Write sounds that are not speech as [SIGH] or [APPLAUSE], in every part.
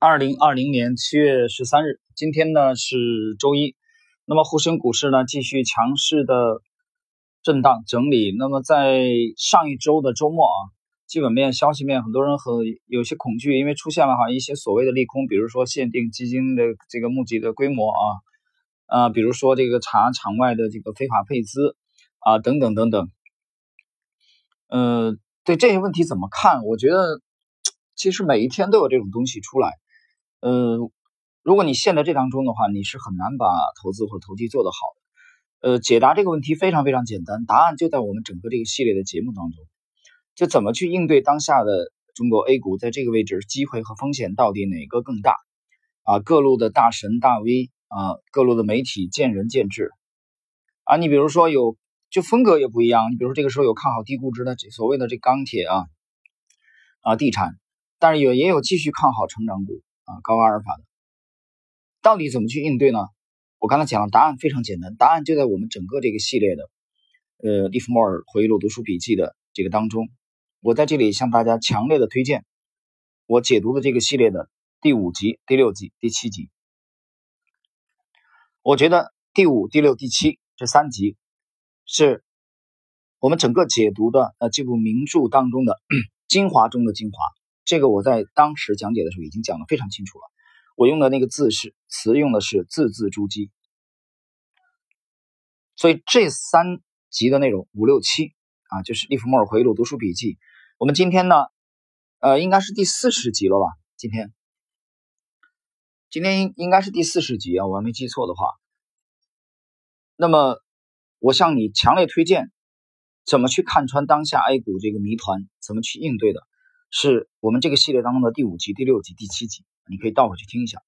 二零二零年七月十三日，今天呢是周一。那么沪深股市呢继续强势的震荡整理。那么在上一周的周末啊，基本面、消息面，很多人很有些恐惧，因为出现了哈一些所谓的利空，比如说限定基金的这个募集的规模啊，啊，比如说这个查场外的这个非法配资啊，等等等等。呃，对这些问题怎么看？我觉得其实每一天都有这种东西出来。呃，如果你陷在这当中的话，你是很难把投资或者投机做得好的。呃，解答这个问题非常非常简单，答案就在我们整个这个系列的节目当中。就怎么去应对当下的中国 A 股在这个位置，机会和风险到底哪个更大？啊，各路的大神大 V 啊，各路的媒体见仁见智。啊，你比如说有就风格也不一样，你比如说这个时候有看好低估值的所谓的这钢铁啊啊地产，但是也也有继续看好成长股。啊，高阿尔法的，到底怎么去应对呢？我刚才讲了，答案非常简单，答案就在我们整个这个系列的，呃，利弗莫尔回忆录读书笔记的这个当中。我在这里向大家强烈的推荐我解读的这个系列的第五集、第六集、第七集。我觉得第五、第六、第七这三集是我们整个解读的呃这部名著当中的 [CLEARS THROAT] 精华中的精华。这个我在当时讲解的时候已经讲得非常清楚了，我用的那个字是词用的是字字珠玑，所以这三集的内容五六七啊，就是利弗莫尔回忆录读书笔记。我们今天呢，呃，应该是第四十集了吧？今天，今天应应该是第四十集啊，我要没记错的话。那么，我向你强烈推荐，怎么去看穿当下 A 股这个谜团，怎么去应对的。是我们这个系列当中的第五集、第六集、第七集，你可以倒回去听一下。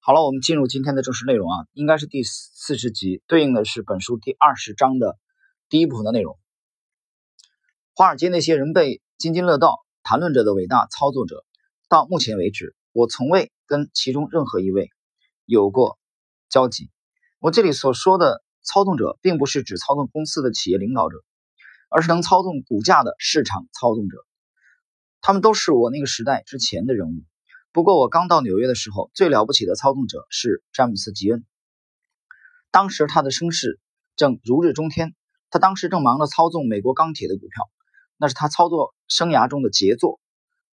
好了，我们进入今天的正式内容啊，应该是第四十集，对应的是本书第二十章的第一部分的内容。华尔街那些人被津津乐道谈论着的伟大操作者，到目前为止，我从未跟其中任何一位有过交集。我这里所说的操纵者，并不是指操纵公司的企业领导者，而是能操纵股价的市场操纵者。他们都是我那个时代之前的人物。不过我刚到纽约的时候，最了不起的操纵者是詹姆斯·吉恩。当时他的声势正如日中天，他当时正忙着操纵美国钢铁的股票，那是他操作生涯中的杰作。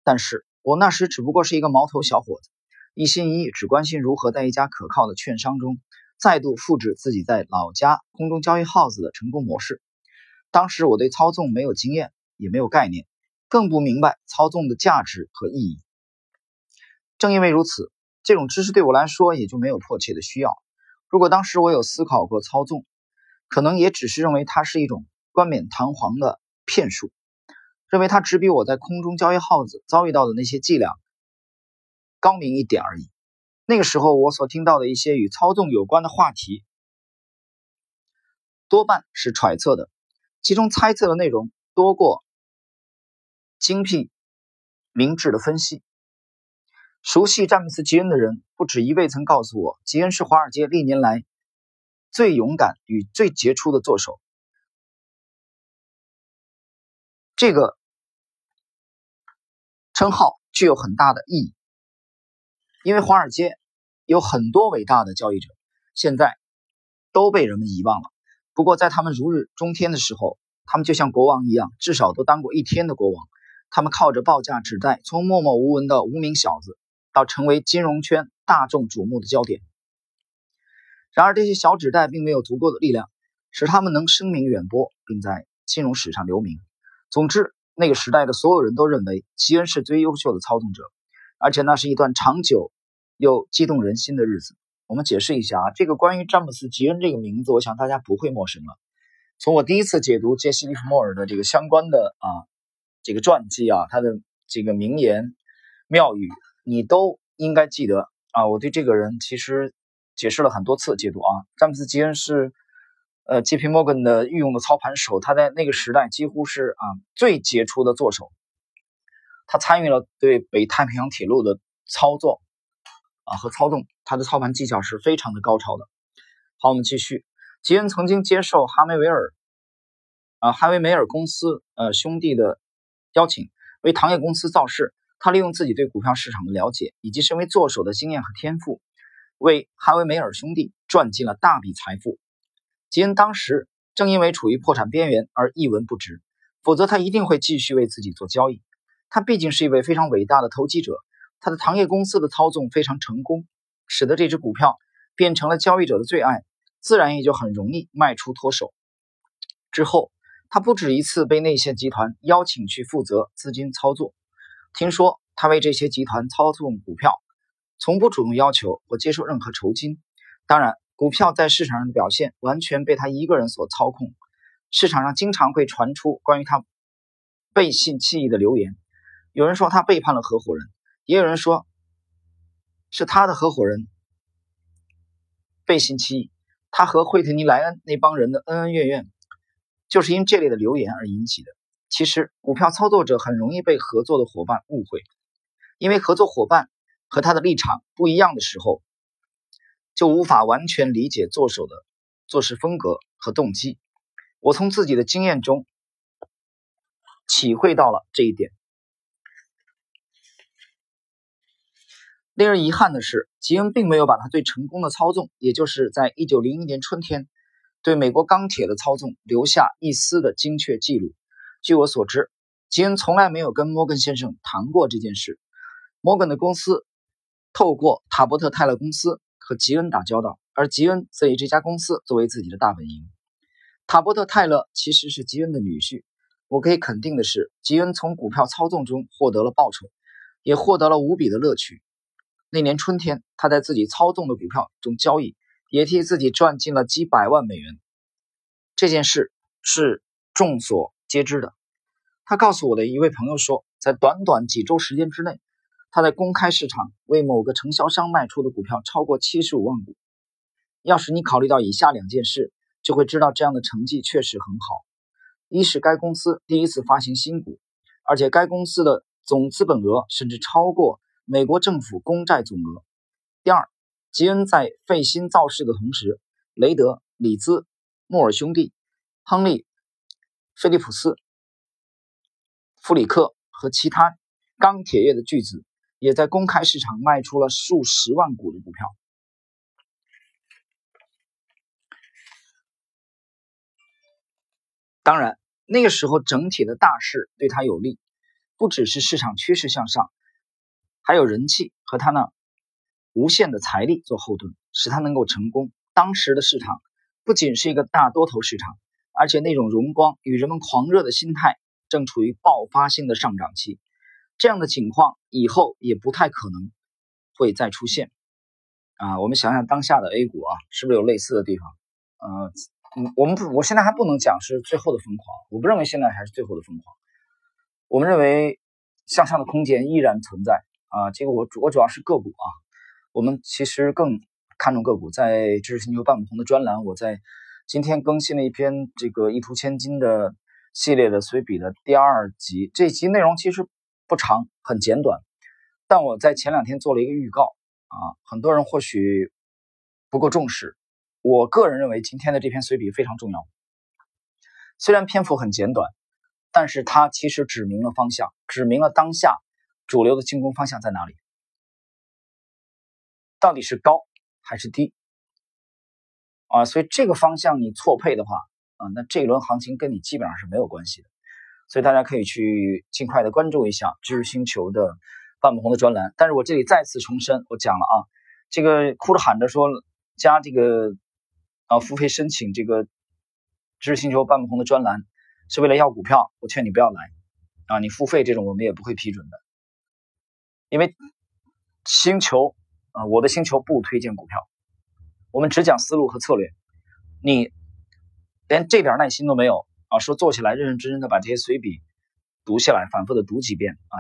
但是我那时只不过是一个毛头小伙子，一心一意只关心如何在一家可靠的券商中再度复制自己在老家空中交易号子的成功模式。当时我对操纵没有经验，也没有概念。更不明白操纵的价值和意义。正因为如此，这种知识对我来说也就没有迫切的需要。如果当时我有思考过操纵，可能也只是认为它是一种冠冕堂皇的骗术，认为它只比我在空中交易耗子遭遇到的那些伎俩高明一点而已。那个时候，我所听到的一些与操纵有关的话题，多半是揣测的，其中猜测的内容多过。精辟、明智的分析。熟悉詹姆斯·吉恩的人不止一位曾告诉我，吉恩是华尔街历年来最勇敢与最杰出的作手。这个称号具有很大的意义，因为华尔街有很多伟大的交易者，现在都被人们遗忘了。不过，在他们如日中天的时候，他们就像国王一样，至少都当过一天的国王。他们靠着报价纸袋，从默默无闻的无名小子，到成为金融圈大众瞩目的焦点。然而，这些小纸袋并没有足够的力量，使他们能声名远播，并在金融史上留名。总之，那个时代的所有人都认为吉恩是最优秀的操纵者，而且那是一段长久又激动人心的日子。我们解释一下啊，这个关于詹姆斯·吉恩这个名字，我想大家不会陌生了。从我第一次解读杰西·利弗莫尔的这个相关的啊。这个传记啊，他的这个名言妙语，你都应该记得啊。我对这个人其实解释了很多次解读啊。詹姆斯·吉恩是呃，J.P. Morgan 的御用的操盘手，他在那个时代几乎是啊最杰出的作手。他参与了对北太平洋铁路的操作啊和操纵，他的操盘技巧是非常的高超的。好，我们继续。吉恩曾经接受哈梅维尔啊哈维梅尔公司呃兄弟的。邀请为糖业公司造势，他利用自己对股票市场的了解，以及身为做手的经验和天赋，为哈维梅尔兄弟赚进了大笔财富。吉恩当时正因为处于破产边缘而一文不值，否则他一定会继续为自己做交易。他毕竟是一位非常伟大的投机者，他的糖业公司的操纵非常成功，使得这只股票变成了交易者的最爱，自然也就很容易卖出脱手。之后，他不止一次被内线集团邀请去负责资金操作。听说他为这些集团操纵股票，从不主动要求或接受任何酬金。当然。股票在市场上的表现完全被他一个人所操控，市场上经常会传出关于他背信弃义的流言。有人说他背叛了合伙人，也有人说是他的合伙人背信弃义。他和惠特尼·莱恩那帮人的恩恩怨怨，就是因这类的流言而引起的。其实，股票操作者很容易被合作的伙伴误会，因为合作伙伴和他的立场不一样的时候。就无法完全理解做手的做事风格和动机。我从自己的经验中体会到了这一点。令人遗憾的是，吉恩并没有把他最成功的操纵，也就是在一九零一年春天对美国钢铁的操纵留下一丝的精确记录。据我所知，吉恩从来没有跟摩根先生谈过这件事。摩根的公司透过塔伯特泰勒公司。和吉恩打交道，而吉恩则以这家公司作为自己的大本营。塔伯特·泰勒其实是吉恩的女婿。我可以肯定的是，吉恩从股票操纵中获得了报酬，也获得了无比的乐趣。那年春天，他在自己操纵的股票中交易，也替自己赚进了几百万美元。这件事是众所皆知的。他告诉我的一位朋友说，在短短几周时间之内。他在公开市场为某个承销商卖出的股票超过七十五万股。要是你考虑到以下两件事，就会知道这样的成绩确实很好：一是该公司第一次发行新股，而且该公司的总资本额甚至超过美国政府公债总额；第二，吉恩在费心造势的同时，雷德、里兹、莫尔兄弟、亨利、菲利普斯、弗里克和其他钢铁业的巨子。也在公开市场卖出了数十万股的股票。当然，那个时候整体的大势对他有利，不只是市场趋势向上，还有人气和他那无限的财力做后盾，使他能够成功。当时的市场不仅是一个大多头市场，而且那种荣光与人们狂热的心态正处于爆发性的上涨期。这样的情况以后也不太可能会再出现啊！我们想想当下的 A 股啊，是不是有类似的地方？呃，嗯，我们不，我现在还不能讲是最后的疯狂，我不认为现在还是最后的疯狂。我们认为向上的空间依然存在啊！这个我我主要是个股啊，我们其实更看重个股。在知识星球半不同的专栏，我在今天更新了一篇这个一图千金的系列的随笔的第二集，这集内容其实。不长，很简短，但我在前两天做了一个预告啊，很多人或许不够重视。我个人认为今天的这篇随笔非常重要，虽然篇幅很简短，但是它其实指明了方向，指明了当下主流的进攻方向在哪里，到底是高还是低啊？所以这个方向你错配的话啊，那这一轮行情跟你基本上是没有关系的。所以大家可以去尽快的关注一下知识星球的半不红的专栏。但是我这里再次重申，我讲了啊，这个哭着喊着说加这个啊付费申请这个知识星球半不红的专栏是为了要股票，我劝你不要来啊！你付费这种我们也不会批准的，因为星球啊我的星球不推荐股票，我们只讲思路和策略，你连这点耐心都没有。啊，说坐起来认认真真的把这些随笔读下来，反复的读几遍啊，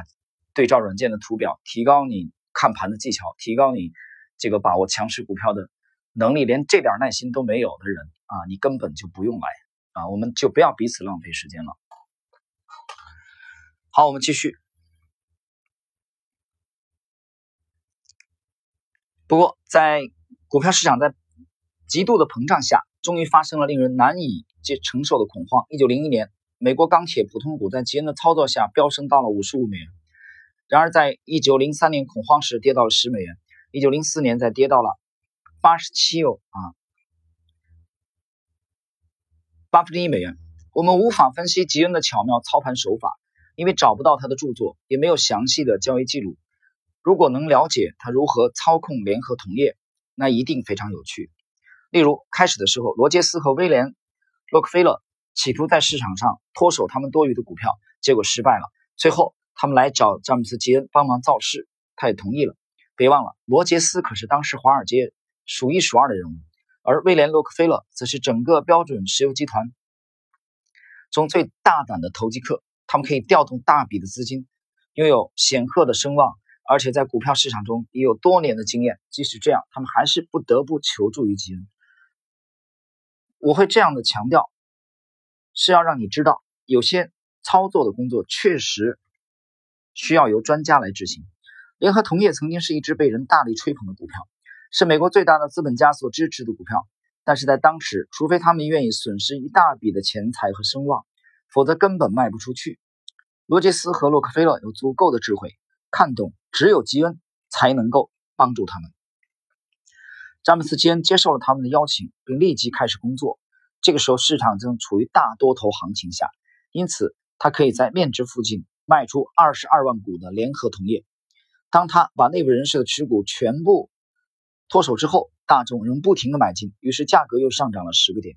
对照软件的图表，提高你看盘的技巧，提高你这个把握强势股票的能力，连这点耐心都没有的人啊，你根本就不用来啊，我们就不要彼此浪费时间了。好，我们继续。不过，在股票市场在极度的膨胀下，终于发生了令人难以。接承受的恐慌。一九零一年，美国钢铁普通股在吉恩的操作下飙升到了五十五美元。然而，在一九零三年恐慌时跌到了十美元，一九零四年再跌到了八十七欧啊，八分之一美元。我们无法分析吉恩的巧妙操盘手法，因为找不到他的著作，也没有详细的交易记录。如果能了解他如何操控联合同业，那一定非常有趣。例如，开始的时候，罗杰斯和威廉·洛克菲勒企图在市场上脱手他们多余的股票，结果失败了。最后，他们来找詹姆斯·吉恩帮忙造势，他也同意了。别忘了，罗杰斯可是当时华尔街数一数二的人物，而威廉·洛克菲勒则是整个标准石油集团中最大胆的投机客。他们可以调动大笔的资金，拥有显赫的声望，而且在股票市场中也有多年的经验。即使这样，他们还是不得不求助于吉恩。我会这样的强调，是要让你知道，有些操作的工作确实。需要由专家来执行。联合同业曾经是一只被人大力吹捧的股票，是美国最大的资本家所支持的股票。但是在当时，除非他们愿意损失一大笔的钱财和声望，否则根本卖不出去。罗杰斯和洛克菲勒有足够的智慧，看懂只有吉恩才能够帮助他们。詹姆斯·吉恩接受了他们的邀请，并立即开始工作。这个时候，市场正处于大多头行情下，因此他可以在面值附近。卖出二十二万股的联合同业，当他把内部人士的持股全部脱手之后，大众仍不停的买进，于是价格又上涨了十个点。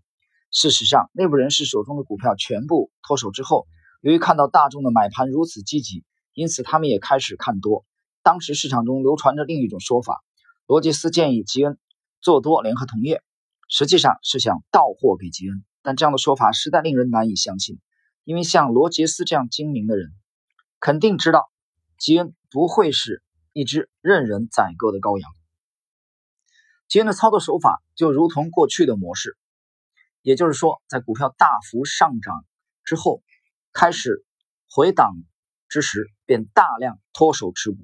事实上，内部人士手中的股票全部脱手之后，由于看到大众的买盘如此积极，因此他们也开始看多。当时市场中流传着另一种说法：罗杰斯建议吉恩做多联合同业，实际上是想倒货给吉恩。但这样的说法实在令人难以相信，因为像罗杰斯这样精明的人。肯定知道，吉恩不会是一只任人宰割的羔羊。吉恩的操作手法就如同过去的模式，也就是说，在股票大幅上涨之后，开始回档之时，便大量脱手持股。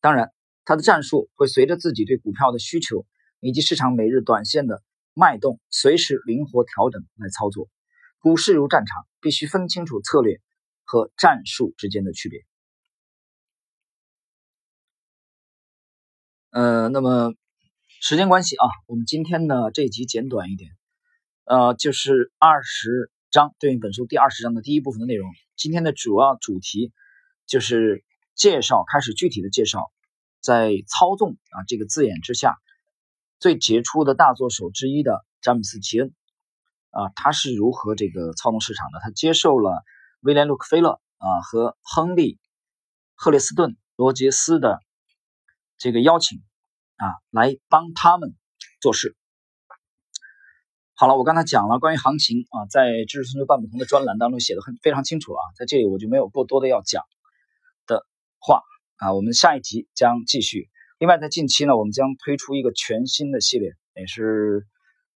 当然，他的战术会随着自己对股票的需求以及市场每日短线的脉动，随时灵活调整来操作。股市如战场，必须分清楚策略和战术之间的区别。呃，那么时间关系啊，我们今天呢这一集简短一点，呃，就是二十章对应本书第二十章的第一部分的内容。今天的主要主题就是介绍，开始具体的介绍，在操纵啊这个字眼之下，最杰出的大作手之一的詹姆斯·吉恩。啊，他是如何这个操纵市场的？他接受了威廉·洛克菲勒啊和亨利·赫列斯顿、罗杰斯的这个邀请啊，来帮他们做事。好了，我刚才讲了关于行情啊，在知识星球半不同的专栏当中写的很非常清楚了啊，在这里我就没有过多的要讲的话啊。我们下一集将继续。另外，在近期呢，我们将推出一个全新的系列，也是。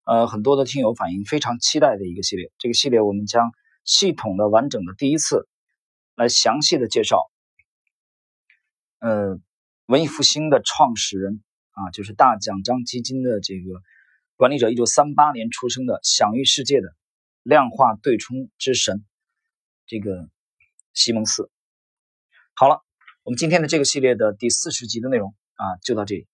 呃，很多的听友反映非常期待的一个系列，这个系列我们将系统的、完整的第一次来详细的介绍，呃，文艺复兴的创始人啊，就是大奖章基金的这个管理者，一九三八年出生的，享誉世界的量化对冲之神，这个西蒙斯。好了，我们今天的这个系列的第四十集的内容啊，就到这里。